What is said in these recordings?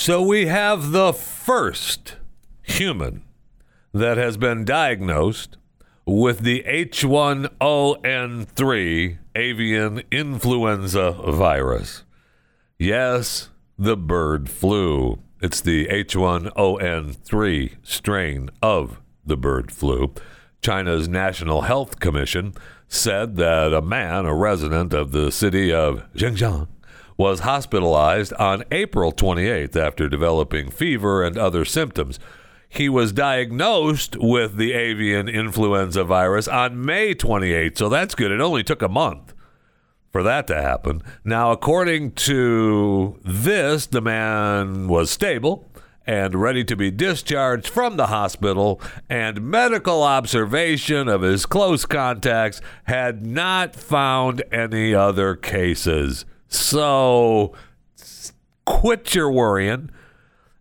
So we have the first human that has been diagnosed with the H10N3 avian influenza virus. Yes, the bird flu. It's the H10N3 strain of the bird flu. China's National Health Commission said that a man, a resident of the city of Zhenjiang, was hospitalized on April 28th after developing fever and other symptoms. He was diagnosed with the avian influenza virus on May 28th, so that's good. It only took a month for that to happen. Now, according to this, the man was stable and ready to be discharged from the hospital, and medical observation of his close contacts had not found any other cases. So quit your worrying.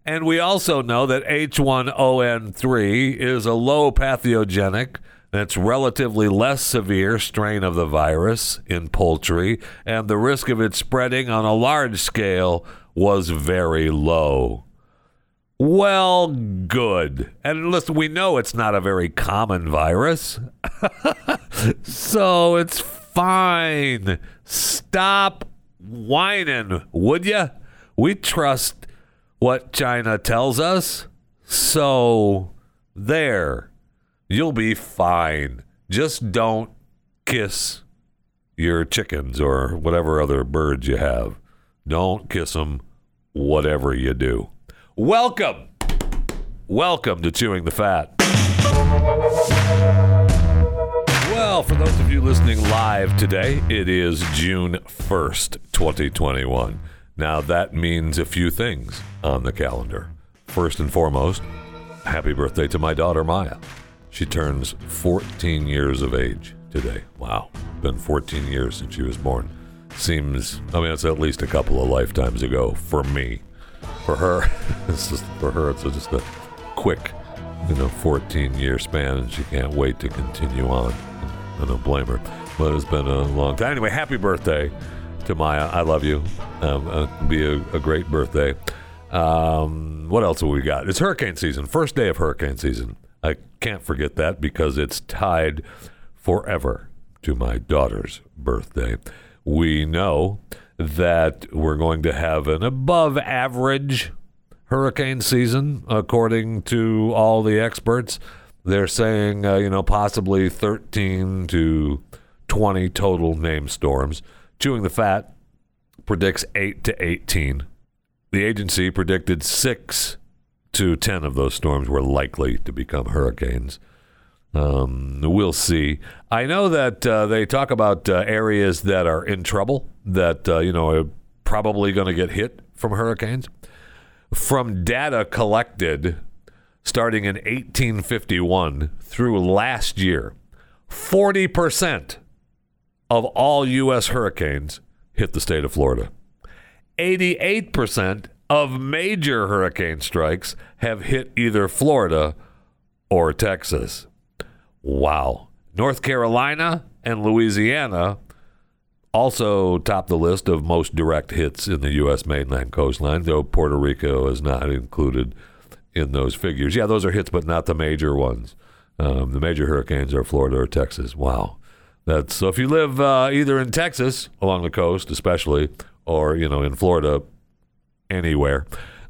And we also know that H10N3 is a low pathogenic that's relatively less severe strain of the virus in poultry, and the risk of it spreading on a large scale was very low. Well, good. And listen, we know it's not a very common virus. so it's fine. Stop whining, would you? We trust what China tells us. So there, you'll be fine. Just don't kiss your chickens or whatever other birds you have. Don't kiss them, whatever you do. Welcome. Welcome to Chewing the Fat. Well, for those of you listening live today, it is June 1st, 2021. Now, that means a few things on the calendar. First and foremost, happy birthday to my daughter Maya. She turns 14 years of age today. Wow, been 14 years since she was born. Seems, I mean, it's at least a couple of lifetimes ago for me. For her, it's just for her, it's just a quick, you know, 14 year span, and she can't wait to continue on. I don't blame her, but it's been a long time. Anyway, happy birthday to Maya. I love you. Um, uh, be a, a, great birthday. Um, what else have we got? It's hurricane season. First day of hurricane season. I can't forget that because it's tied forever to my daughter's birthday. We know that we're going to have an above average hurricane season, according to all the experts. They're saying, uh, you know, possibly 13 to 20 total named storms. Chewing the Fat predicts 8 to 18. The agency predicted 6 to 10 of those storms were likely to become hurricanes. Um, we'll see. I know that uh, they talk about uh, areas that are in trouble, that, uh, you know, are probably going to get hit from hurricanes. From data collected starting in 1851 through last year, 40% of all U.S. hurricanes hit the state of Florida. 88% of major hurricane strikes have hit either Florida or Texas. Wow. North Carolina and Louisiana also top the list of most direct hits in the U.S. mainland coastline, though Puerto Rico is not included in those figures. Yeah, those are hits, but not the major ones. Um, the major hurricanes are Florida or Texas. Wow. That's so if you live uh, either in Texas along the coast, especially, or you know in Florida, anywhere,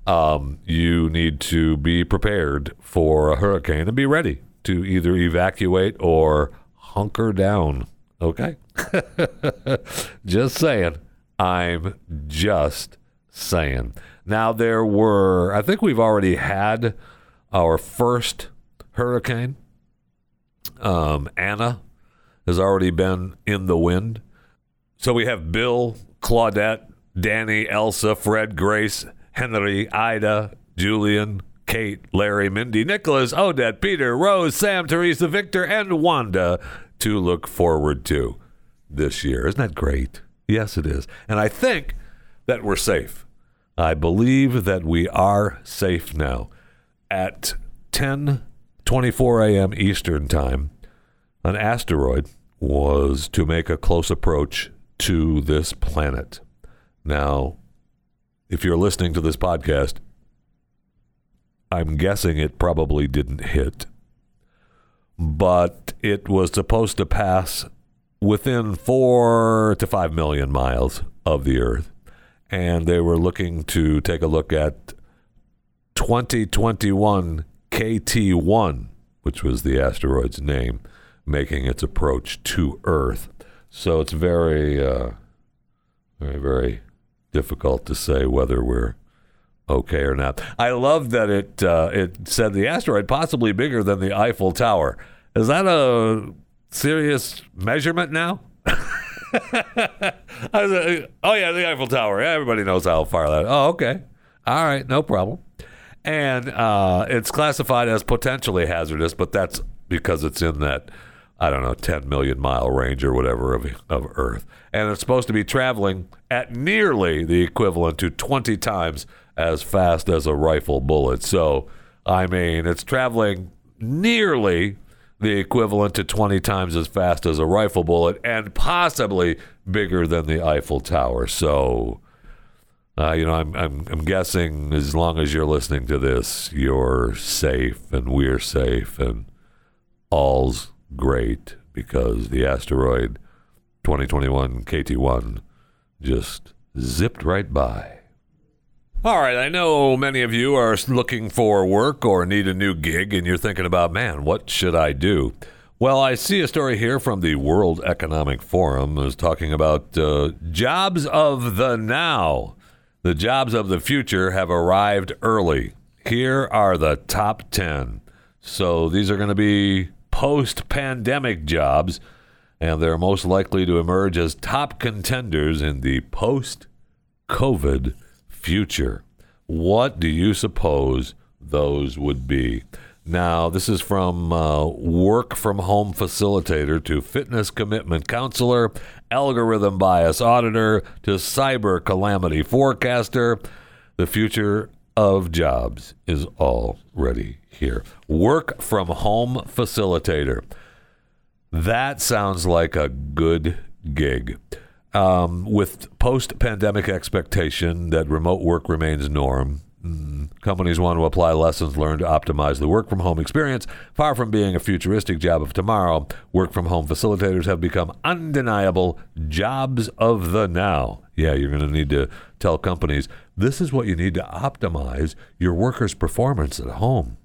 um, you need to be prepared for a hurricane and be ready to either evacuate or hunker down. Okay, just saying. I'm just saying. Now, there were, I think we've already had our first hurricane. Um, Ana has already been in the wind. So we have Bill, Claudette, Danny, Elsa, Fred, Grace, Henry, Ida, Julian, Kate, Larry, Mindy, Nicholas, Odette, Peter, Rose, Sam, Teresa, Victor, and Wanda to look forward to this year. Isn't that great? Yes, it is. And I think that we're safe. I believe that we are safe now. At 10:24 a.m. Eastern Time, an asteroid was to make a close approach to this planet. Now, if you're listening to this podcast, I'm guessing it probably didn't hit. But it was supposed to pass within four to five million miles of the Earth. And they were looking to take a look at 2021 KT1, which was the asteroid's name, making its approach to Earth. So it's very, uh, very, very difficult to say whether we're okay or not. I love that it uh, it said the asteroid possibly bigger than the Eiffel Tower. Is that a serious measurement now? I was like, oh yeah, the Eiffel Tower. Everybody knows how far that. Oh, okay. All right, no problem. And uh, it's classified as potentially hazardous, but that's because it's in that I don't know 10 million mile range or whatever of of Earth, and it's supposed to be traveling at nearly the equivalent to 20 times as fast as a rifle bullet. So, I mean, it's traveling nearly the equivalent to 20 times as fast as a rifle bullet and possibly bigger than the Eiffel Tower. So, uh, you know, I'm, I'm, I'm guessing as long as you're listening to this, you're safe and we're safe and all's great because the asteroid 2021 KT1 just zipped right by. All right, I know many of you are looking for work or need a new gig, and you're thinking about, man, what should I do? Well, I see a story here from the World Economic Forum is talking about uh, jobs of the now. The jobs of the future have arrived early. Here are the top 10. So these are going to be post pandemic jobs, and they're most likely to emerge as top contenders in the post COVID future. What do you suppose those would be? Now, this is from uh, work from home facilitator to fitness commitment counselor, algorithm bias auditor to cyber calamity forecaster. The future of jobs is already here. Work from home facilitator. That sounds like a good gig. Um, with post pandemic expectation that remote work remains norm, mm, companies want to apply lessons learned to optimize the work from home experience. Far from being a futuristic job of tomorrow, work from home facilitators have become undeniable jobs of the now. Yeah, you're going to need to tell companies this is what you need to optimize your workers' performance at home.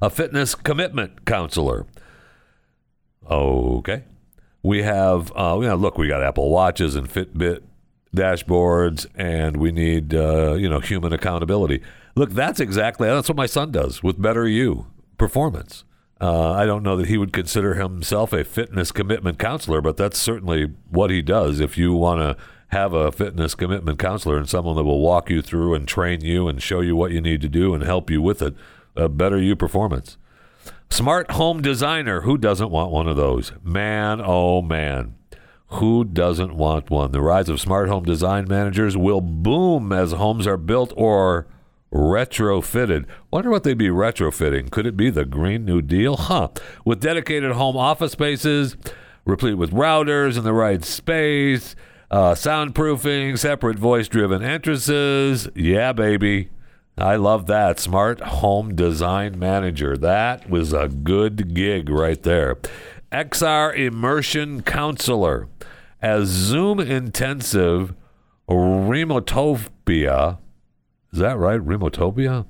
A fitness commitment counselor. Okay. We have, uh, look, we got Apple Watches and Fitbit dashboards, and we need, uh, you know, human accountability. Look, that's exactly that's what my son does with Better You performance. Uh, I don't know that he would consider himself a fitness commitment counselor, but that's certainly what he does. If you want to have a fitness commitment counselor and someone that will walk you through and train you and show you what you need to do and help you with it, a better you performance. Smart home designer. Who doesn't want one of those? Man, oh man. Who doesn't want one? The rise of smart home design managers will boom as homes are built or retrofitted. Wonder what they'd be retrofitting. Could it be the Green New Deal? Huh. With dedicated home office spaces, replete with routers in the right space, uh, soundproofing, separate voice driven entrances. Yeah, baby. I love that. Smart Home Design Manager. That was a good gig right there. XR Immersion Counselor. As Zoom intensive Remotopia, is that right? Remotopia?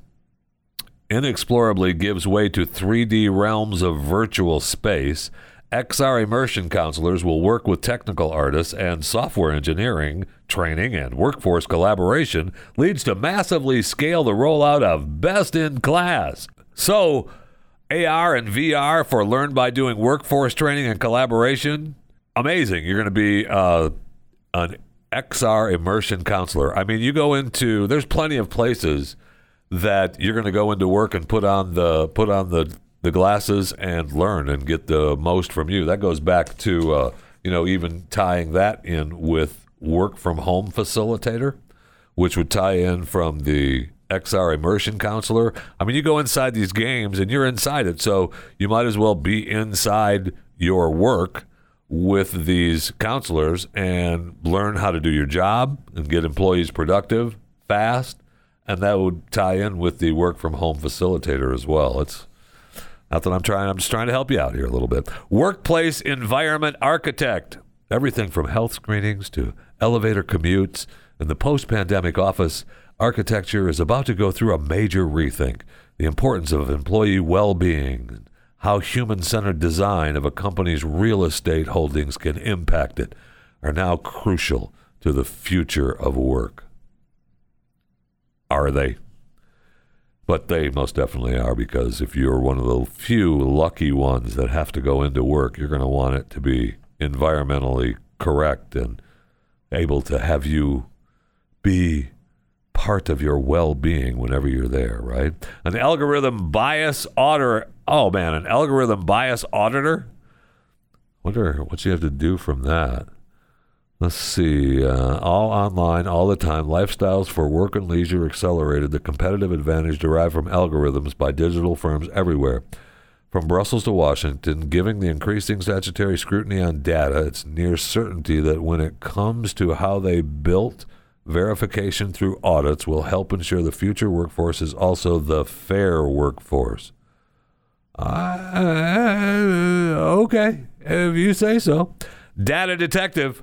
Inexplorably gives way to 3D realms of virtual space XR immersion counselors will work with technical artists and software engineering training and workforce collaboration leads to massively scale the rollout of best in class. So, AR and VR for learn by doing workforce training and collaboration, amazing. You're going to be uh, an XR immersion counselor. I mean, you go into there's plenty of places that you're going to go into work and put on the put on the the glasses and learn and get the most from you. That goes back to uh, you know even tying that in with work from home facilitator, which would tie in from the XR immersion counselor. I mean, you go inside these games and you're inside it, so you might as well be inside your work with these counselors and learn how to do your job and get employees productive fast and that would tie in with the work from home facilitator as well. It's not that I'm trying, I'm just trying to help you out here a little bit. Workplace environment architect. Everything from health screenings to elevator commutes. In the post pandemic office, architecture is about to go through a major rethink. The importance of employee well being, and how human centered design of a company's real estate holdings can impact it, are now crucial to the future of work. Are they? But they most definitely are because if you're one of the few lucky ones that have to go into work, you're going to want it to be environmentally correct and able to have you be part of your well-being whenever you're there, right? An algorithm bias auditor. Oh man, an algorithm bias auditor. Wonder what you have to do from that. Let's see. Uh, all online, all the time. Lifestyles for work and leisure accelerated. The competitive advantage derived from algorithms by digital firms everywhere. From Brussels to Washington, giving the increasing statutory scrutiny on data, it's near certainty that when it comes to how they built verification through audits will help ensure the future workforce is also the fair workforce. Uh, okay, if you say so. Data detective.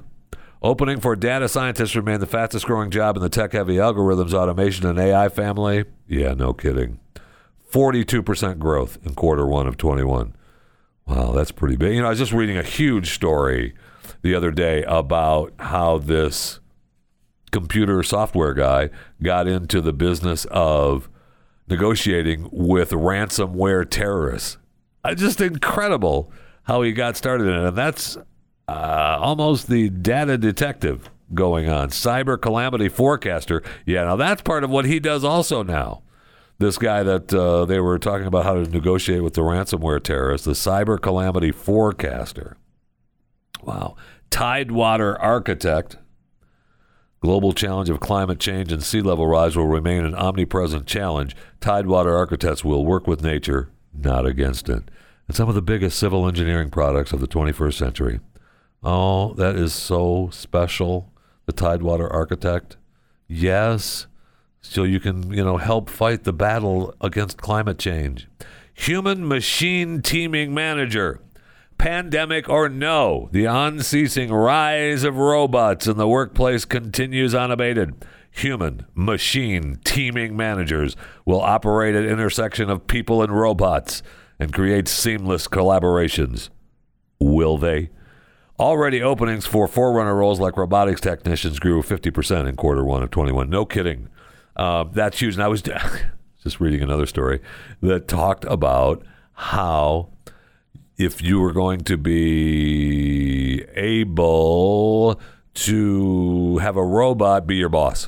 Opening for data scientists remain the fastest growing job in the tech heavy algorithms, automation, and AI family. Yeah, no kidding. 42% growth in quarter one of 21. Wow, that's pretty big. You know, I was just reading a huge story the other day about how this computer software guy got into the business of negotiating with ransomware terrorists. Just incredible how he got started in it. And that's uh, almost the data detective going on. Cyber calamity forecaster. Yeah, now that's part of what he does also now. This guy that uh, they were talking about how to negotiate with the ransomware terrorists, the cyber calamity forecaster. Wow. Tidewater architect. Global challenge of climate change and sea level rise will remain an omnipresent challenge. Tidewater architects will work with nature, not against it. And some of the biggest civil engineering products of the 21st century Oh, that is so special. The Tidewater Architect. Yes. So you can, you know, help fight the battle against climate change. Human machine teaming manager. Pandemic or no, the unceasing rise of robots in the workplace continues unabated. Human machine teaming managers will operate at intersection of people and robots and create seamless collaborations. Will they? Already openings for forerunner roles like robotics technicians grew 50% in quarter one of 21. No kidding. Uh, that's huge. And I was just reading another story that talked about how if you were going to be able to have a robot be your boss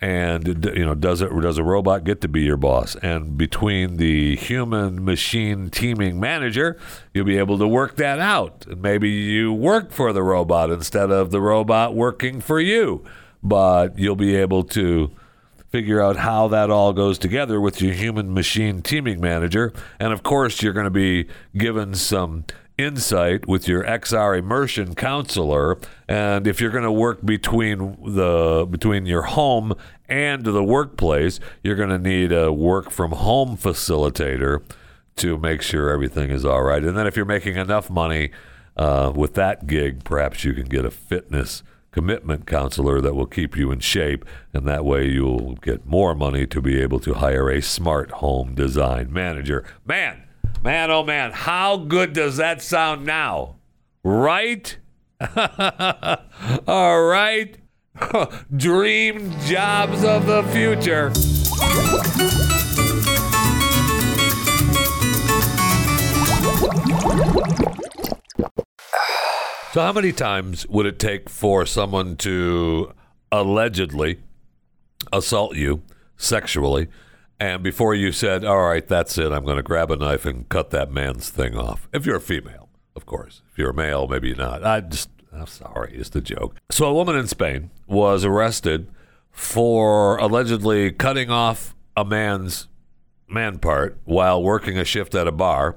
and you know does it does a robot get to be your boss? And between the human machine teaming manager you'll be able to work that out. Maybe you work for the robot instead of the robot working for you. But you'll be able to figure out how that all goes together with your human machine teaming manager. And of course you're going to be given some insight with your XR immersion counselor. And if you're going to work between the between your home and the workplace, you're going to need a work from home facilitator to make sure everything is all right. And then if you're making enough money uh, with that gig, perhaps you can get a fitness commitment counselor that will keep you in shape, and that way you'll get more money to be able to hire a smart home design manager. Man, Man, oh man, how good does that sound now? Right? All right. Dream jobs of the future. So, how many times would it take for someone to allegedly assault you sexually? And before you said, all right, that's it, I'm going to grab a knife and cut that man's thing off. If you're a female, of course. If you're a male, maybe not. I just, I'm sorry, it's a joke. So a woman in Spain was arrested for allegedly cutting off a man's man part while working a shift at a bar.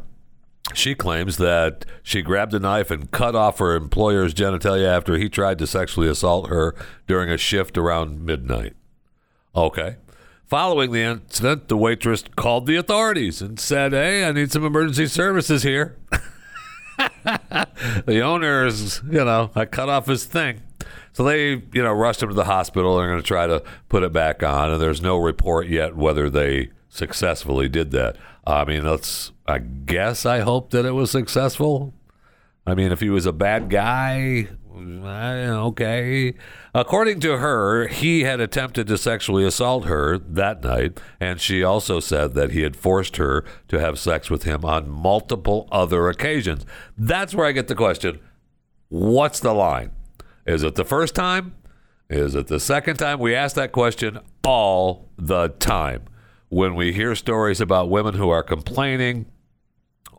She claims that she grabbed a knife and cut off her employer's genitalia after he tried to sexually assault her during a shift around midnight. Okay. Following the incident, the waitress called the authorities and said, Hey, I need some emergency services here. the owner is, you know, I cut off his thing. So they, you know, rushed him to the hospital. They're going to try to put it back on, and there's no report yet whether they successfully did that. I mean, let's, I guess, I hope that it was successful. I mean, if he was a bad guy, Uh, okay. According to her, he had attempted to sexually assault her that night, and she also said that he had forced her to have sex with him on multiple other occasions. That's where I get the question what's the line? Is it the first time? Is it the second time? We ask that question all the time when we hear stories about women who are complaining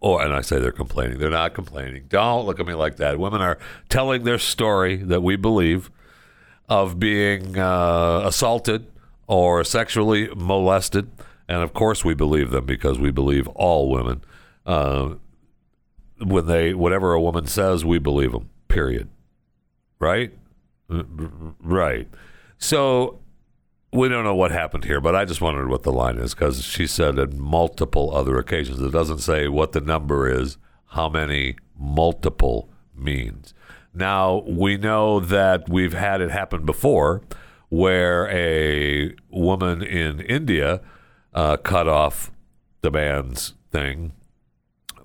or and I say they're complaining, they're not complaining. Don't look at me like that. Women are telling their story that we believe of being uh, assaulted or sexually molested, and of course we believe them because we believe all women. Uh, when they whatever a woman says, we believe them. Period. Right. Right. So we don't know what happened here, but I just wondered what the line is because she said on multiple other occasions. It doesn't say what the number is, how many multiple means. Now, we know that we've had it happen before where a woman in India uh, cut off the man's thing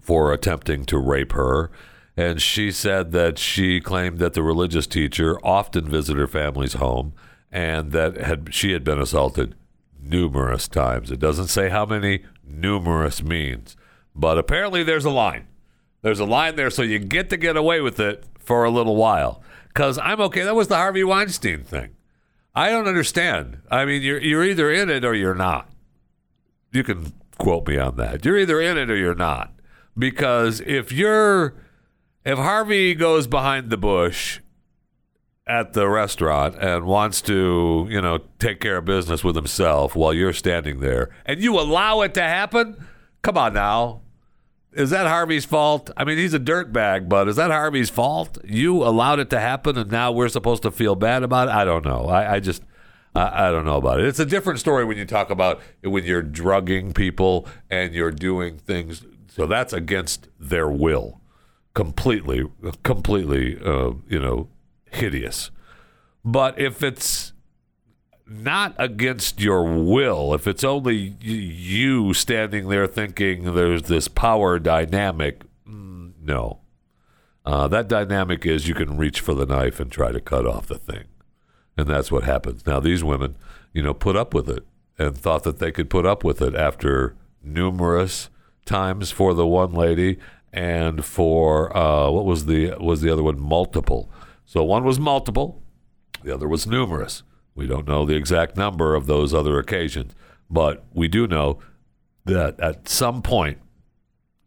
for attempting to rape her. And she said that she claimed that the religious teacher often visited her family's home and that had she had been assaulted numerous times. It doesn't say how many numerous means, but apparently there's a line. There's a line there, so you get to get away with it for a little while. Because I'm okay. That was the Harvey Weinstein thing. I don't understand. I mean, you're you're either in it or you're not. You can quote me on that. You're either in it or you're not. Because if you're if Harvey goes behind the bush at the restaurant and wants to, you know, take care of business with himself while you're standing there and you allow it to happen? Come on now. Is that Harvey's fault? I mean, he's a dirtbag, but is that Harvey's fault? You allowed it to happen and now we're supposed to feel bad about it? I don't know. I, I just. I, don't know about it. It's a different story when you talk about when you're drugging people and you're doing things. So that's against their will, completely, completely. Uh, you know, hideous. But if it's not against your will, if it's only you standing there thinking there's this power dynamic, mm, no. Uh, that dynamic is you can reach for the knife and try to cut off the thing. And that's what happens. Now, these women, you know, put up with it and thought that they could put up with it after numerous times for the one lady and for uh, what was the was the other one multiple so one was multiple, the other was numerous. We don't know the exact number of those other occasions, but we do know that at some point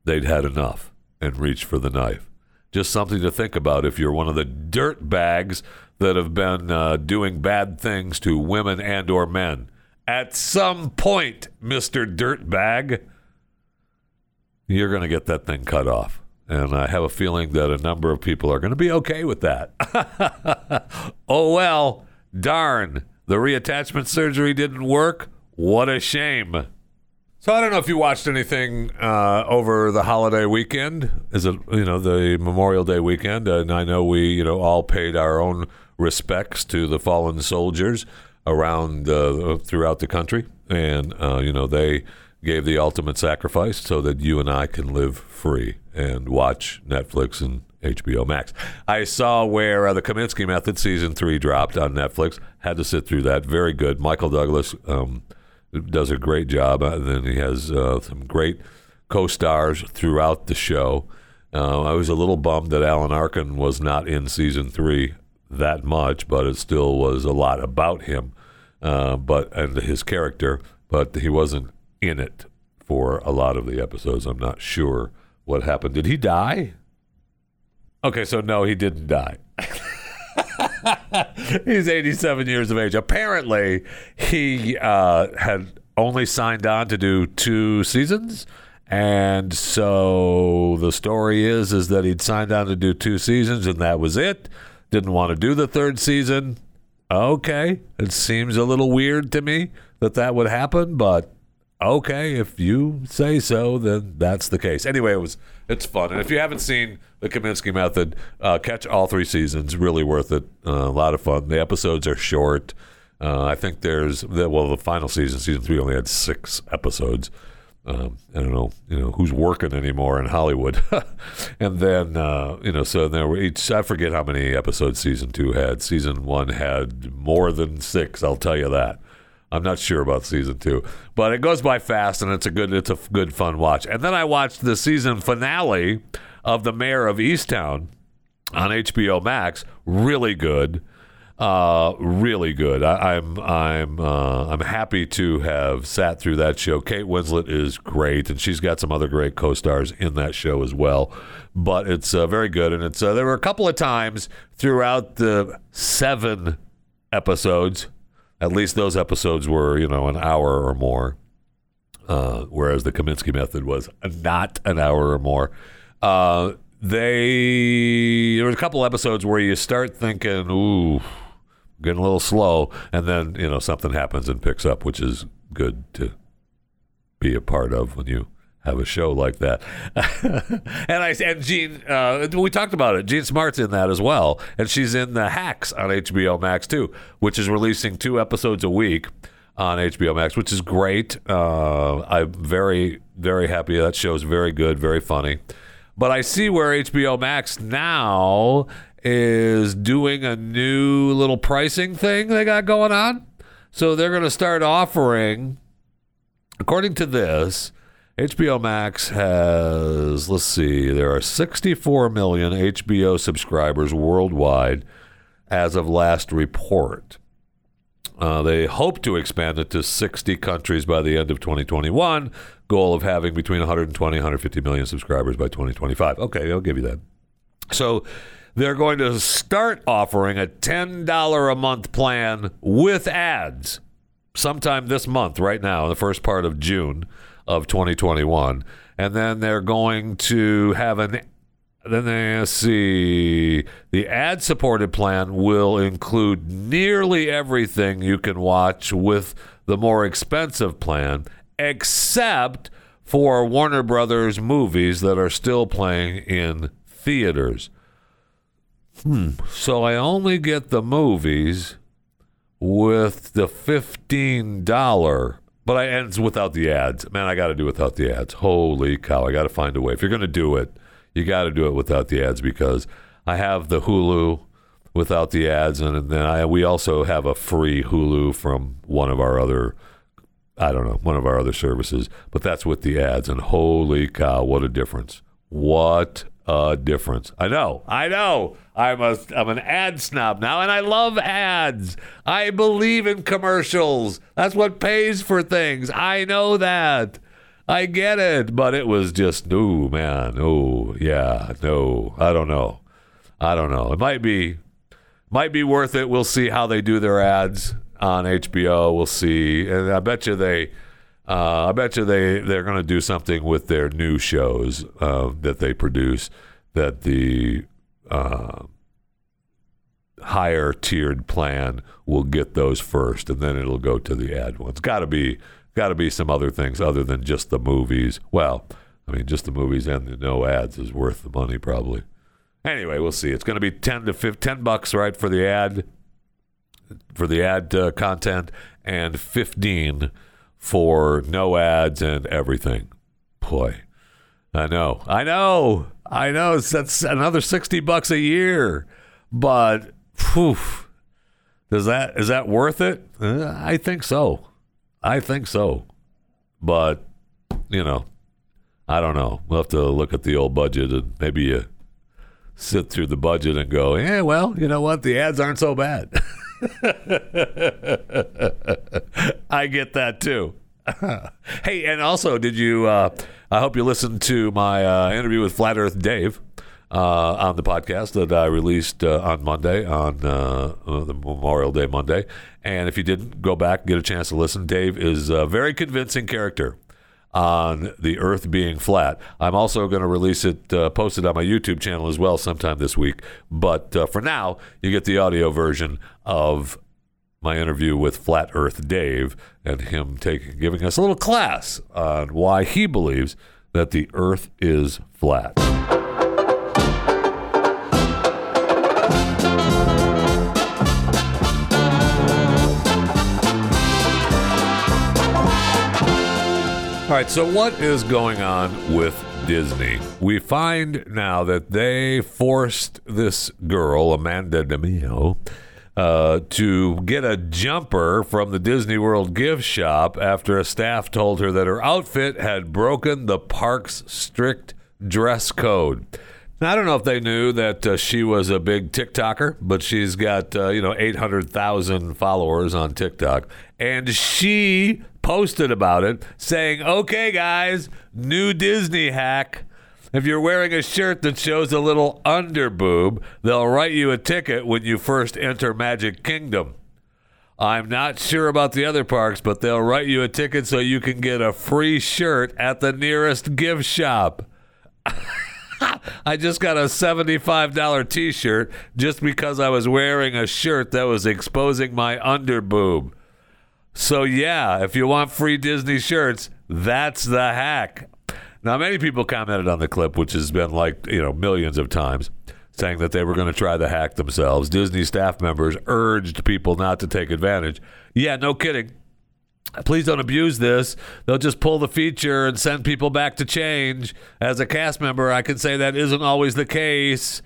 they'd had enough and reached for the knife. Just something to think about if you're one of the dirt bags that have been uh, doing bad things to women and or men. At some point, Mr. Dirtbag, you're going to get that thing cut off. And I have a feeling that a number of people are going to be okay with that. oh, well, darn. The reattachment surgery didn't work. What a shame. So I don't know if you watched anything uh, over the holiday weekend. Is it you know the Memorial Day weekend? And I know we you know all paid our own respects to the fallen soldiers around uh, throughout the country, and uh, you know they gave the ultimate sacrifice so that you and I can live free and watch Netflix and HBO Max. I saw where uh, the Kominsky Method season three dropped on Netflix. Had to sit through that. Very good. Michael Douglas um, does a great job. And then he has uh, some great co-stars throughout the show. Uh, I was a little bummed that Alan Arkin was not in season three that much, but it still was a lot about him, uh, but and his character. But he wasn't in it for a lot of the episodes. I'm not sure what happened. Did he die? Okay, so no, he didn't die. He's 87 years of age. Apparently, he uh, had only signed on to do two seasons, and so the story is is that he'd signed on to do two seasons, and that was it. Didn't want to do the third season. Okay, it seems a little weird to me that that would happen, but okay, if you say so, then that's the case. Anyway, it was it's fun, and if you haven't seen the Kominsky Method, uh, catch all three seasons. Really worth it. Uh, a lot of fun. The episodes are short. Uh, I think there's well, the final season, season three, only had six episodes. Um, I don't know, you know, who's working anymore in Hollywood. and then, uh, you know, so there were each, I forget how many episodes season two had. Season one had more than six, I'll tell you that. I'm not sure about season two, but it goes by fast and it's a good it's a good fun watch. And then I watched the season finale of The Mare of Easttown on HBO Max. Really good, uh, really good. I, I'm I'm uh, I'm happy to have sat through that show. Kate Winslet is great, and she's got some other great co-stars in that show as well. But it's uh, very good, and it's uh, there were a couple of times throughout the seven episodes at least those episodes were, you know, an hour or more, uh, whereas the Kominsky method was not an hour or more. Uh, they there was a couple episodes where you start thinking, "Ooh, getting a little slow," and then you know something happens and picks up, which is good to be a part of when you have a show like that. and I and Gene, uh, we talked about it. Jean Smart's in that as well, and she's in the Hacks on HBO Max too, which is releasing two episodes a week on HBO Max, which is great. Uh, I'm very very happy. That show is very good, very funny. But I see where HBO Max now is doing a new little pricing thing they got going on. So they're going to start offering, according to this HBO Max has, let's see, there are 64 million HBO subscribers worldwide as of last report. Uh, they hope to expand it to 60 countries by the end of 2021. Goal of having between 120 and 150 million subscribers by 2025. Okay, I'll give you that. So they're going to start offering a $10 a month plan with ads sometime this month, right now, in the first part of June of 2021. And then they're going to have an then they see the ad supported plan will include nearly everything you can watch with the more expensive plan, except for Warner Brothers movies that are still playing in theaters. Hmm. So I only get the movies with the $15 but I ends without the ads. Man, I got to do without the ads. Holy cow! I got to find a way. If you're going to do it, you got to do it without the ads because I have the Hulu without the ads, and then I we also have a free Hulu from one of our other. I don't know, one of our other services, but that's with the ads. And holy cow, what a difference! What a difference. I know. I know. I'm a I'm an ad snob now and I love ads. I believe in commercials. That's what pays for things. I know that. I get it, but it was just no, man. Oh, yeah. No. I don't know. I don't know. It might be might be worth it. We'll see how they do their ads on HBO. We'll see. And I bet you they uh, I bet you they they're going to do something with their new shows uh, that they produce that the uh, higher tiered plan will get those first, and then it'll go to the ad ones. Got to be got to be some other things other than just the movies. Well, I mean, just the movies and the no ads is worth the money probably. Anyway, we'll see. It's going to be ten to 15, 10 bucks, right, for the ad for the ad uh, content, and fifteen for no ads and everything. Boy, I know, I know, I know. That's another sixty bucks a year, but poof, does that is that worth it? Uh, I think so. I think so, but you know, I don't know. We'll have to look at the old budget and maybe you sit through the budget and go, yeah, well, you know what? The ads aren't so bad. I get that too. hey, and also, did you? Uh, I hope you listened to my uh, interview with Flat Earth Dave uh, on the podcast that I released uh, on Monday, on uh, uh, the Memorial Day Monday. And if you didn't go back and get a chance to listen, Dave is a very convincing character on the Earth being flat. I'm also going to release it, uh, post it on my YouTube channel as well sometime this week. But uh, for now, you get the audio version of my interview with Flat Earth Dave and him taking giving us a little class on why he believes that the Earth is flat. All right, so what is going on with Disney? We find now that they forced this girl, Amanda DeMio, uh, to get a jumper from the Disney World gift shop after a staff told her that her outfit had broken the park's strict dress code. I don't know if they knew that uh, she was a big TikToker, but she's got, uh, you know, 800,000 followers on TikTok. And she posted about it saying, okay, guys, new Disney hack. If you're wearing a shirt that shows a little underboob, they'll write you a ticket when you first enter Magic Kingdom. I'm not sure about the other parks, but they'll write you a ticket so you can get a free shirt at the nearest gift shop. I just got a $75 t shirt just because I was wearing a shirt that was exposing my underboob. So, yeah, if you want free Disney shirts, that's the hack. Now, many people commented on the clip, which has been like, you know, millions of times, saying that they were going to try the hack themselves. Disney staff members urged people not to take advantage. Yeah, no kidding. Please don't abuse this. They'll just pull the feature and send people back to change. As a cast member, I can say that isn't always the case.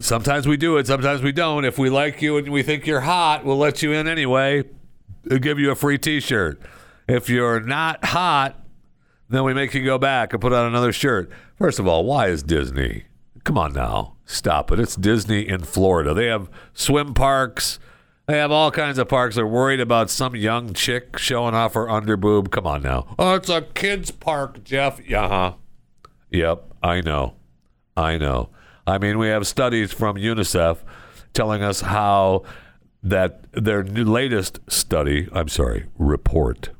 Sometimes we do it, sometimes we don't. If we like you and we think you're hot, we'll let you in anyway. Give you a free t shirt. If you're not hot, then we make you go back and put on another shirt. First of all, why is Disney? Come on now. Stop it. It's Disney in Florida. They have swim parks. They have all kinds of parks. They're worried about some young chick showing off her underboob. Come on now. Oh, it's a kids' park, Jeff. Yeah. huh Yep. I know. I know. I mean, we have studies from UNICEF telling us how that their latest study, I'm sorry, report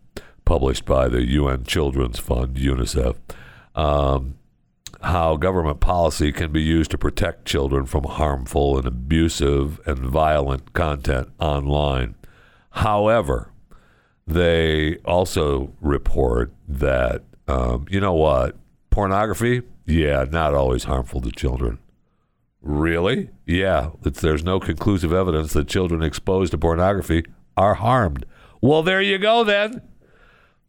published by the UN Children's Fund, UNICEF, um, how government policy can be used to protect children from harmful and abusive and violent content online. However, they also report that, um, you know what, pornography, yeah, not always harmful to children. Really? Yeah, there's no conclusive evidence that children exposed to pornography are harmed. Well, there you go then.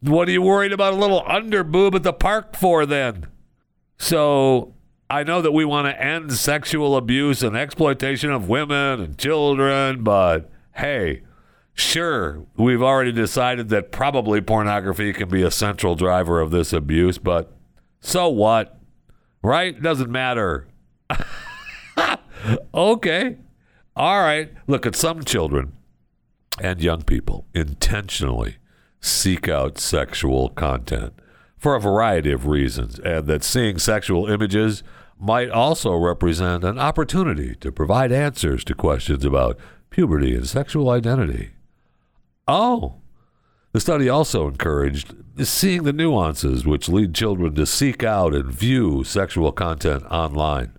What are you worried about a little underboob at the park for then? So I know that we want to end sexual abuse and exploitation of women and children, but hey, sure, we've already decided that probably pornography can be a central driver of this abuse, but so what? Right? Doesn't matter. okay. All right. Look at some children and young people intentionally seek out sexual content for a variety of reasons, and that seeing sexual images might also represent an opportunity to provide answers to questions about puberty and sexual identity. Oh, the study also encouraged seeing the nuances which lead children to seek out and view sexual content online.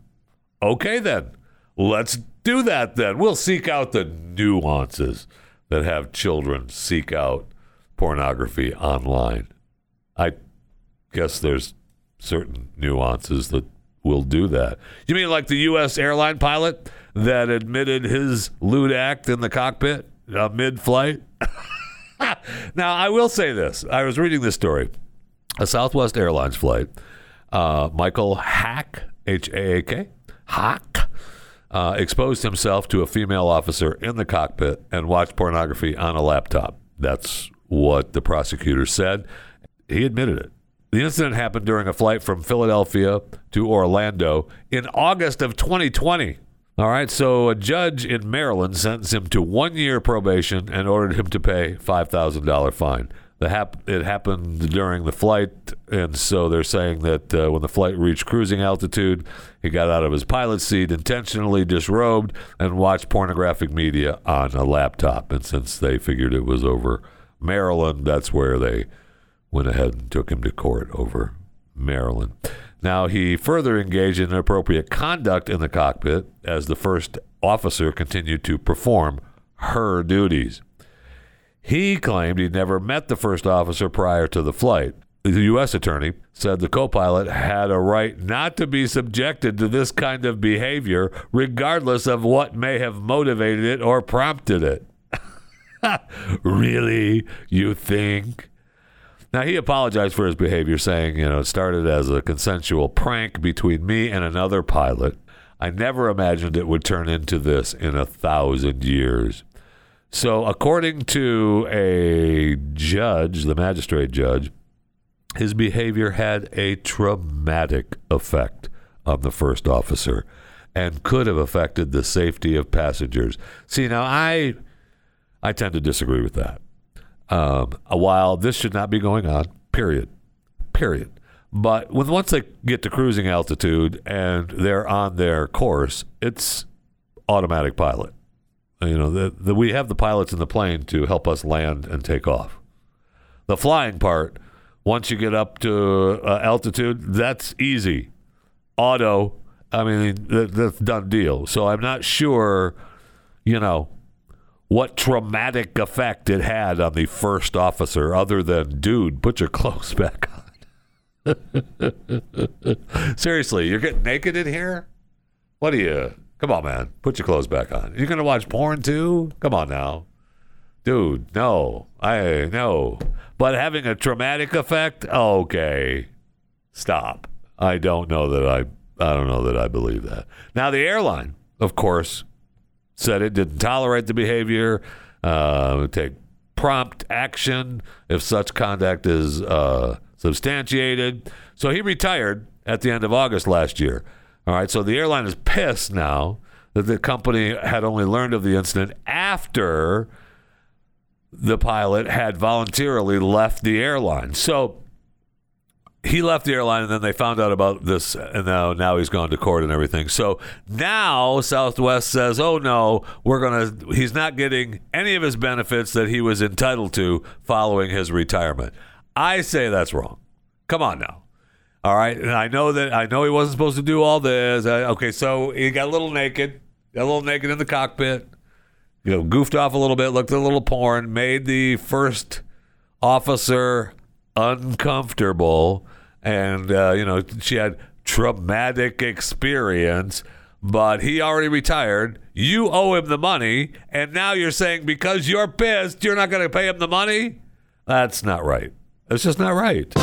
Okay, then. Let's do that then. We'll seek out the nuances that have children seek out pornography online. I guess there's certain nuances that will do that. You mean like the U.S. airline pilot that admitted his lewd act in the cockpit uh, mid flight? now, I will say this. I was reading this story. A Southwest Airlines flight, uh, Michael Haak, H A A K, Haak, uh, exposed himself to a female officer in the cockpit and watched pornography on a laptop. That's what the prosecutor said. He admitted it. The incident happened during a flight from Philadelphia to Orlando in August of 2020. All right, so a judge in Maryland sentenced him to one year probation and ordered him to pay $5,000 fine. The hap- it happened during the flight, and so they're saying that uh, when the flight reached cruising altitude, he got out of his pilot seat, intentionally disrobed, and watched pornographic media on a laptop. And since they figured it was over Maryland, that's where they went ahead and took him to court over Maryland. Now, he further engaged in inappropriate conduct in the cockpit as the first officer continued to perform her duties. He claimed he'd never met the first officer prior to the flight. The U.S. attorney said the co pilot had a right not to be subjected to this kind of behavior, regardless of what may have motivated it or prompted it. really? You think? Now, he apologized for his behavior, saying, you know, it started as a consensual prank between me and another pilot. I never imagined it would turn into this in a thousand years. So, according to a judge, the magistrate judge, his behavior had a traumatic effect on the first officer and could have affected the safety of passengers. See, now I I tend to disagree with that. Um, while this should not be going on, period, period. But when once they get to cruising altitude and they're on their course, it's automatic pilot. You know, the, the, we have the pilots in the plane to help us land and take off. The flying part, once you get up to uh, altitude, that's easy. Auto, I mean, that, that's done deal. So I'm not sure, you know, what traumatic effect it had on the first officer, other than, dude, put your clothes back on. Seriously, you're getting naked in here? What are you? Come on, man. Put your clothes back on. You're going to watch porn too? Come on now. Dude, no. I no. But having a traumatic effect? Okay. Stop. I don't know that I I don't know that I believe that. Now the airline, of course, said it didn't tolerate the behavior, uh, take prompt action if such conduct is uh, substantiated. So he retired at the end of August last year. All right, so the airline is pissed now that the company had only learned of the incident after the pilot had voluntarily left the airline. So he left the airline and then they found out about this and now now he's gone to court and everything. So now southwest says oh no we're gonna he's not getting any of his benefits that he was entitled to following his retirement. I say that's wrong. Come on now. All right? And i know that i know he wasn't supposed to do all this. Uh, okay so he got a little naked got a little naked in the cockpit you know goofed off a little bit looked at a little porn made the first officer uncomfortable and uh, you know she had traumatic experience but he already retired. You owe him the money and now you're saying because you're pissed you're not going to pay him the money? That's not right. That's just not right.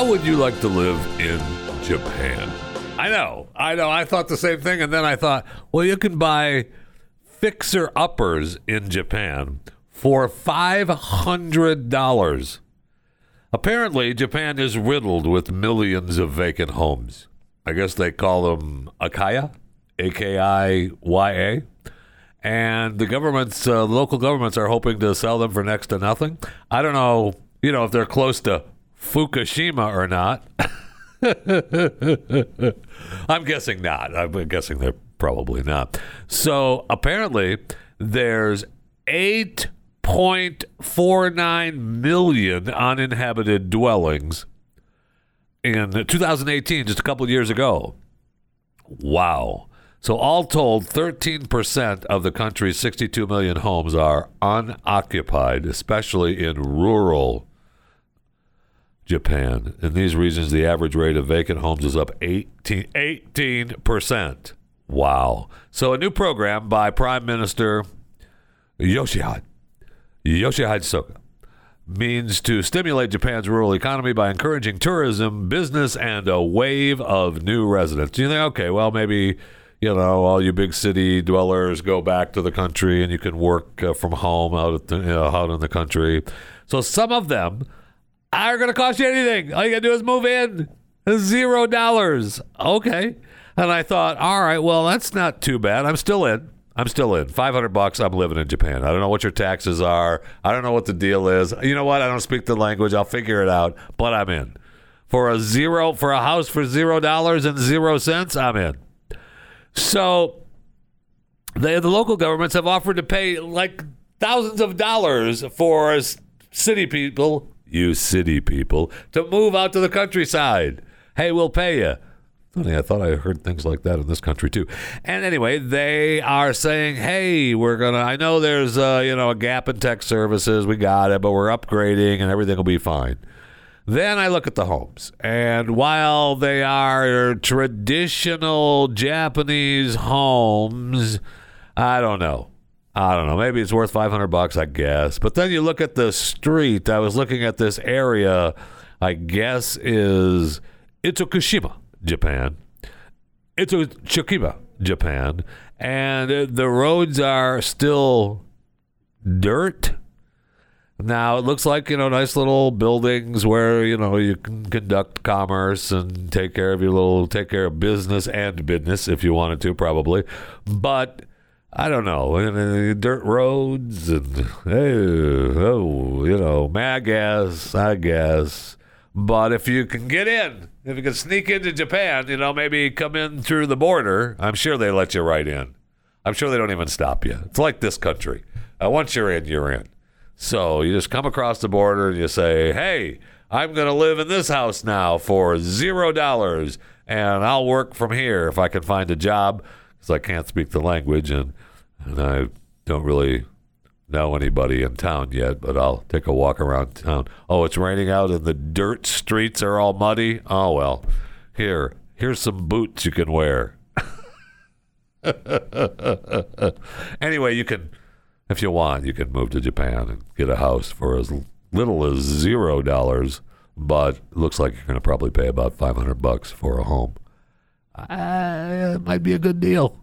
How would you like to live in Japan? Know, I know. I thought the same thing, and then I thought, well, you can buy fixer uppers in Japan for five hundred dollars. Apparently, Japan is riddled with millions of vacant homes. I guess they call them akiya, A K I Y A. And the governments, uh, local governments, are hoping to sell them for next to nothing. I don't know, you know, if they're close to Fukushima or not. I'm guessing not. I'm guessing they're probably not. So apparently, there's 8.49 million uninhabited dwellings in 2018, just a couple years ago. Wow. So, all told, 13% of the country's 62 million homes are unoccupied, especially in rural Japan. In these regions, the average rate of vacant homes is up 18, 18%. Wow. So, a new program by Prime Minister Yoshihide, Yoshihide Suga, means to stimulate Japan's rural economy by encouraging tourism, business, and a wave of new residents. You think, okay, well, maybe, you know, all you big city dwellers go back to the country and you can work uh, from home out, the, you know, out in the country. So, some of them are going to cost you anything. All you got to do is move in. Zero dollars. Okay. And I thought, all right, well, that's not too bad. I'm still in. I'm still in. 500 bucks. I'm living in Japan. I don't know what your taxes are. I don't know what the deal is. You know what? I don't speak the language. I'll figure it out, but I'm in. For a zero, for a house for zero dollars and zero cents, I'm in. So the local governments have offered to pay like thousands of dollars for city people you city people, to move out to the countryside. Hey, we'll pay you. Funny, I thought I heard things like that in this country too. And anyway, they are saying, "Hey, we're gonna. I know there's uh, you know a gap in tech services. We got it, but we're upgrading, and everything will be fine." Then I look at the homes, and while they are traditional Japanese homes, I don't know. I don't know. Maybe it's worth 500 bucks, I guess. But then you look at the street. I was looking at this area, I guess is Itsukushima, Japan. Itsukushima, Japan. And the roads are still dirt. Now it looks like you know nice little buildings where you know you can conduct commerce and take care of your little take care of business and business if you wanted to probably, but I don't know uh, dirt roads and hey, oh you know guess I guess, but if you can get in if you can sneak into Japan you know maybe come in through the border I'm sure they let you right in. I'm sure they don't even stop you. It's like this country. Uh, once you're in, you're in. So you just come across the border and you say, hey, I'm going to live in this house now for zero dollars and I'll work from here if I can find a job because I can't speak the language and, and I don't really know anybody in town yet, but I'll take a walk around town. Oh, it's raining out and the dirt streets are all muddy. Oh, well, here, here's some boots you can wear. anyway, you can if you want, you can move to Japan and get a house for as little as zero dollars, but looks like you're going to probably pay about 500 bucks for a home. Uh, it might be a good deal.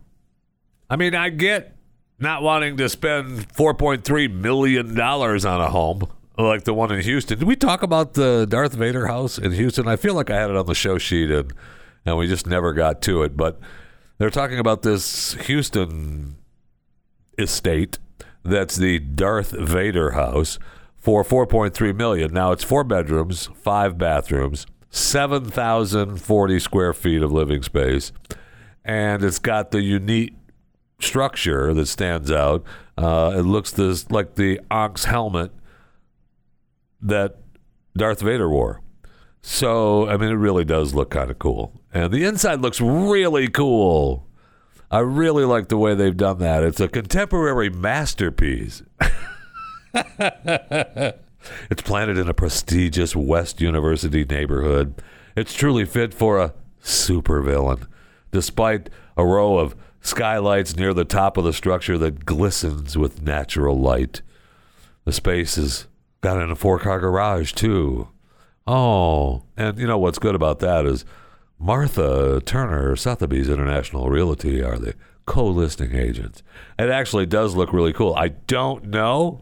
I mean, I get not wanting to spend 4.3 million dollars on a home like the one in Houston. Did we talk about the Darth Vader house in Houston? I feel like I had it on the show sheet and and we just never got to it, but they're talking about this Houston estate that's the Darth Vader house for 4.3 million. Now it's four bedrooms, five bathrooms, 7,040 square feet of living space, and it's got the unique structure that stands out. Uh, it looks this like the Ankh helmet that Darth Vader wore. So, I mean, it really does look kind of cool. And the inside looks really cool. I really like the way they've done that. It's a contemporary masterpiece. it's planted in a prestigious West University neighborhood. It's truly fit for a supervillain, despite a row of skylights near the top of the structure that glistens with natural light. The space is got in a four car garage, too. Oh, and you know what's good about that is Martha Turner, Sotheby's International Realty, are the co-listing agents. It actually does look really cool. I don't know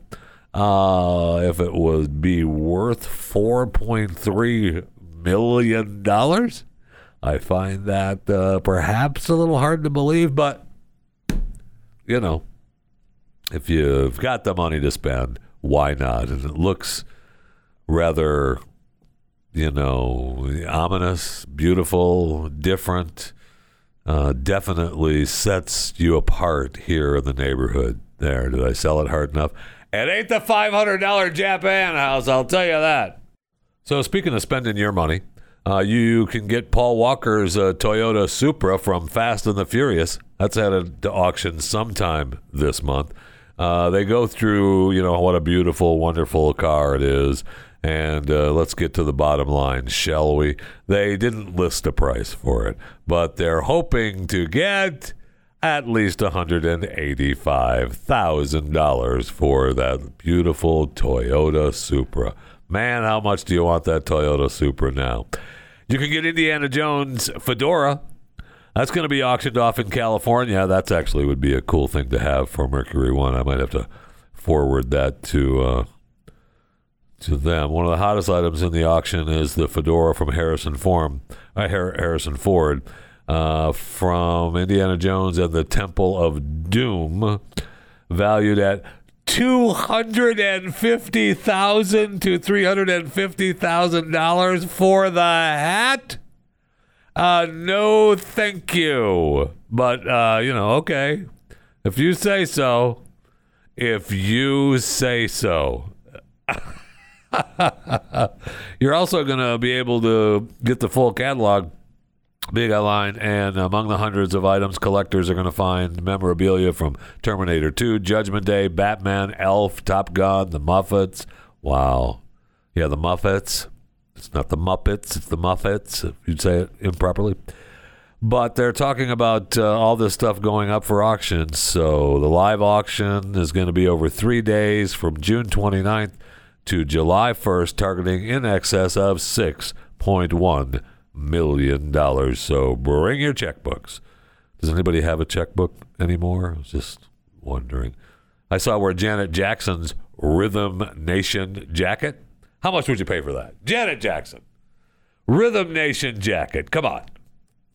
uh, if it would be worth four point three million dollars. I find that uh, perhaps a little hard to believe, but you know, if you've got the money to spend, why not? And it looks rather you know, ominous, beautiful, different. Uh, definitely sets you apart here in the neighborhood. There, did I sell it hard enough? It ain't the five hundred dollar Japan house, I'll tell you that. So speaking of spending your money, uh, you can get Paul Walker's uh, Toyota Supra from Fast and the Furious. That's headed to auction sometime this month. Uh, they go through, you know, what a beautiful, wonderful car it is. And uh, let's get to the bottom line, shall we? They didn't list a price for it, but they're hoping to get at least $185,000 for that beautiful Toyota Supra. Man, how much do you want that Toyota Supra now? You can get Indiana Jones Fedora. That's going to be auctioned off in California. That's actually would be a cool thing to have for Mercury One. I might have to forward that to uh, to them. One of the hottest items in the auction is the fedora from Harrison Ford, uh, Harrison Ford, uh, from Indiana Jones and the Temple of Doom, valued at two hundred and fifty thousand to three hundred and fifty thousand dollars for the hat. Uh, no, thank you. But uh, you know, okay, if you say so, if you say so. You're also going to be able to get the full catalog, Big Line, and among the hundreds of items, collectors are going to find memorabilia from Terminator 2, Judgment Day, Batman, Elf, Top Gun, The Muppets. Wow. Yeah, The Muppets. It's not the Muppets, it's the Muppets, if you'd say it improperly. But they're talking about uh, all this stuff going up for auction. So the live auction is going to be over three days from June 29th to July 1st, targeting in excess of $6.1 million. dollars. So bring your checkbooks. Does anybody have a checkbook anymore? I was just wondering. I saw where Janet Jackson's Rhythm Nation jacket. How much would you pay for that? Janet Jackson. Rhythm Nation jacket. Come on.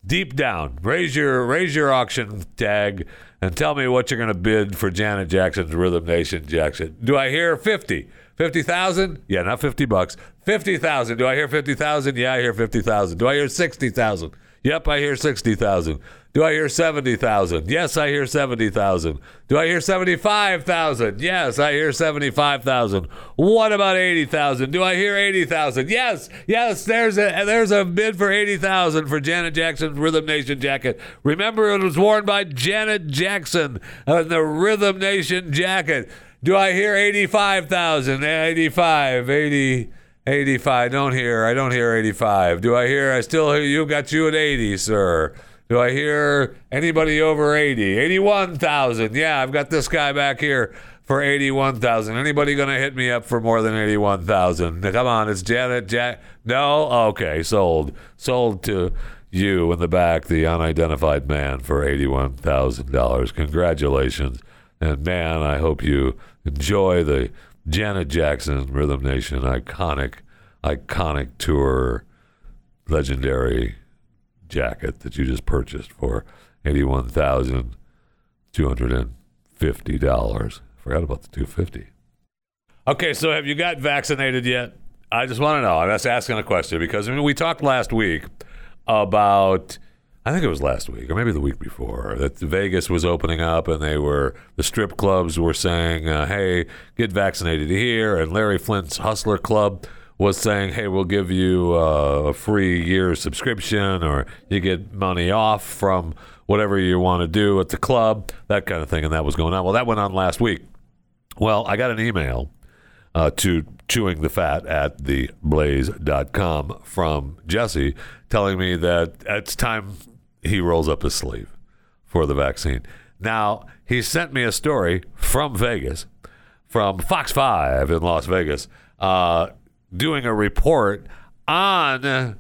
Deep down. Raise your raise your auction tag and tell me what you're going to bid for Janet Jackson's Rhythm Nation jacket. Do I hear 50? 50,000? Yeah, not 50 bucks. 50,000. Do I hear 50,000? Yeah, I hear 50,000. Do I hear 60,000? Yep, I hear 60,000. Do I hear 70,000? Yes, I hear 70,000. Do I hear 75,000? Yes, I hear 75,000. What about 80,000? Do I hear 80,000? Yes, yes, there's a there's a bid for 80,000 for Janet Jackson's Rhythm Nation jacket. Remember it was worn by Janet Jackson uh, the Rhythm Nation jacket. Do I hear 85,000? 85, 80 85. Don't hear. I don't hear 85. Do I hear? I still hear you. Got you at 80, sir. Do I hear anybody over 80? 81,000. Yeah, I've got this guy back here for 81,000. Anybody going to hit me up for more than 81,000? Come on, it's Janet Jack. No? Okay, sold. Sold to you in the back, the unidentified man, for $81,000. Congratulations. And man, I hope you enjoy the Janet Jackson Rhythm Nation iconic, iconic tour, legendary jacket that you just purchased for eighty-one thousand two hundred and fifty dollars. Forgot about the two fifty. Okay, so have you got vaccinated yet? I just want to know. I'm just asking a question because I mean, we talked last week about. I think it was last week or maybe the week before that Vegas was opening up and they were the strip clubs were saying, uh, "Hey, get vaccinated here," and Larry Flynt's Hustler Club was saying, "Hey, we'll give you uh, a free year subscription, or you get money off from whatever you want to do at the club, that kind of thing." And that was going on. Well, that went on last week. Well, I got an email uh, to chewing the fat at theblaze.com from Jesse telling me that it's time he rolls up his sleeve for the vaccine. Now, he sent me a story from Vegas, from Fox 5 in Las Vegas, uh, doing a report on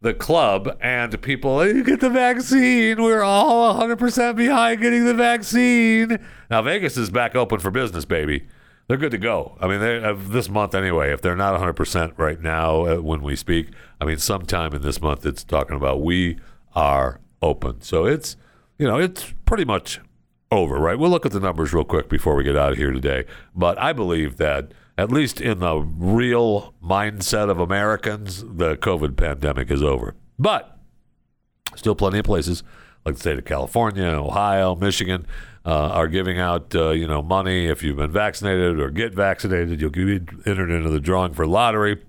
the club and people, you get the vaccine. We're all 100% behind getting the vaccine. Now, Vegas is back open for business, baby. They're good to go. I mean, uh, this month anyway, if they're not 100% right now uh, when we speak, I mean, sometime in this month, it's talking about we are open. So it's, you know, it's pretty much over, right? We'll look at the numbers real quick before we get out of here today. But I believe that, at least in the real mindset of Americans, the COVID pandemic is over. But still plenty of places like the state of California, Ohio, Michigan uh, are giving out uh, you know money if you've been vaccinated or get vaccinated. You'll be entered into the drawing for lottery.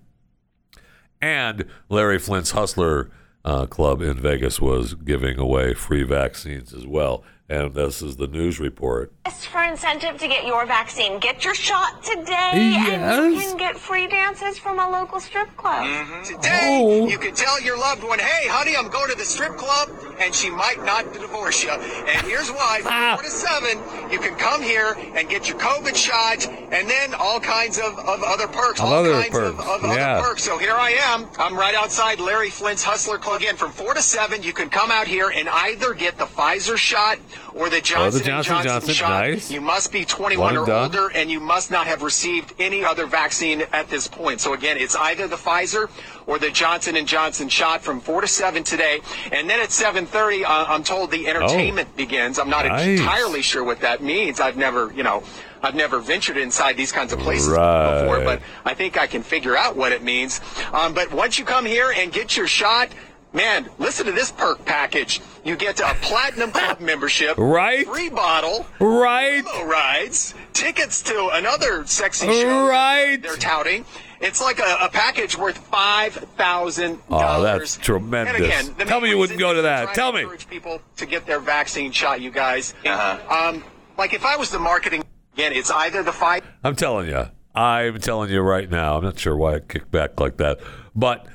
And Larry Flynt's Hustler uh, Club in Vegas was giving away free vaccines as well. And this is the news report. For incentive to get your vaccine, get your shot today, Yes. and you can get free dances from a local strip club. Today, Oh. you can tell your loved one, hey, honey, I'm going to the strip club, and she might not divorce you. And here's why. From Ah. 4 to 7, you can come here and get your COVID shot, and then all kinds of, of other perks. Of all other kinds perks, of, of yeah. other perks. So here I am. I'm right outside Larry Flynt's Hustler Club. Again, from 4 to 7, you can come out here and either get the Pfizer shot or the Johnson, and Johnson Johnson, Johnson, shot. nice. You must be 21 One or done. older and you must not have received any other vaccine at this point. So again, it's either the Pfizer or the Johnson and Johnson shot from 4 to 7 today. And then at 7:30, uh, I'm told the entertainment begins. I'm not Oh. Nice. entirely sure what that means. I've never, you know, I've never ventured inside these kinds of places Right. before, but I think I can figure out what it means. Um, but once you come here and get your shot, man, listen to this perk package. You get a platinum club membership, Right. Free bottle, Right. limo rides, tickets to another sexy show Right. they're touting. It's like a, a package worth five thousand Oh, dollars. Oh, that's tremendous. And again, Tell me you wouldn't go to that. trying Tell me. Encourage people to get their vaccine shot. You guys. Um, like if I was the marketing again, it's either the five. I'm telling you. I'm telling you right now. I'm not sure why I kicked back like that, but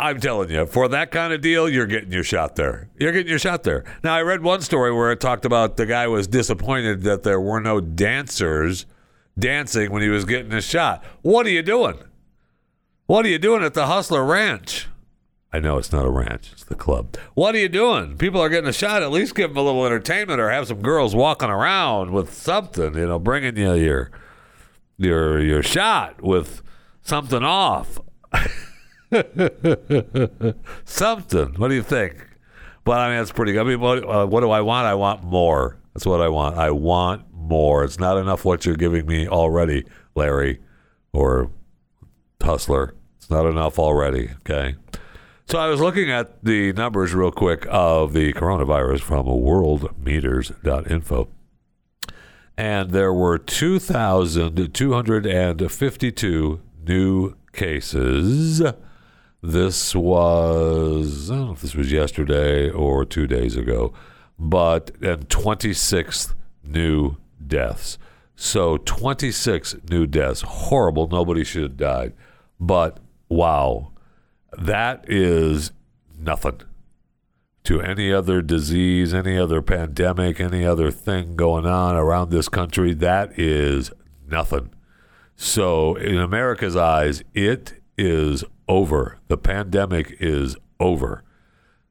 I'm telling you, for that kind of deal, you're getting your shot there. You're getting your shot there. Now, I read one story where it talked about the guy was disappointed that there were no dancers dancing when he was getting his shot. What are you doing? What are you doing at the Hustler Ranch? I know it's not a ranch, it's the club. What are you doing? People are getting a shot. At least give them a little entertainment or have some girls walking around with something, you know, bringing you your your your shot with something off. something. What do you think? But I mean, that's pretty good. I mean, what, uh, what do I want? I want more. That's what I want. I want more. It's not enough what you're giving me already, Larry or Hustler. It's not enough already. Okay. So I was looking at the numbers real quick of the coronavirus from worldmeters.info. And there were 2,252 new cases. This was, I don't know if this was yesterday or two days ago, but, and 26 new deaths. So 26 new deaths. Horrible. Nobody should have died. But wow, that is nothing to any other disease, any other pandemic, any other thing going on around this country. That is nothing. So, in America's eyes, it is over. The pandemic is over.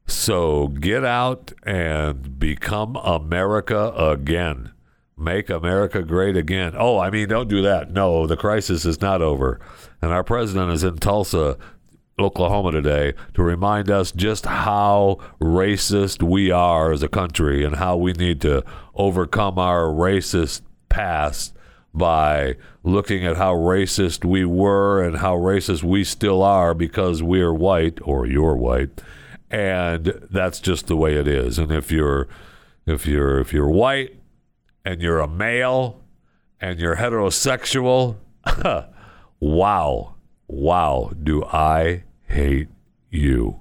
So, get out and become America again. Make America great again. Oh, I mean, don't do that. No, the crisis is not over. And our president is in Tulsa, Oklahoma today to remind us just how racist we are as a country and how we need to overcome our racist past by looking at how racist we were and how racist we still are because we're white or you're white. And that's just the way it is. And if you're if you're if you're white and you're a male and you're heterosexual wow wow do i hate you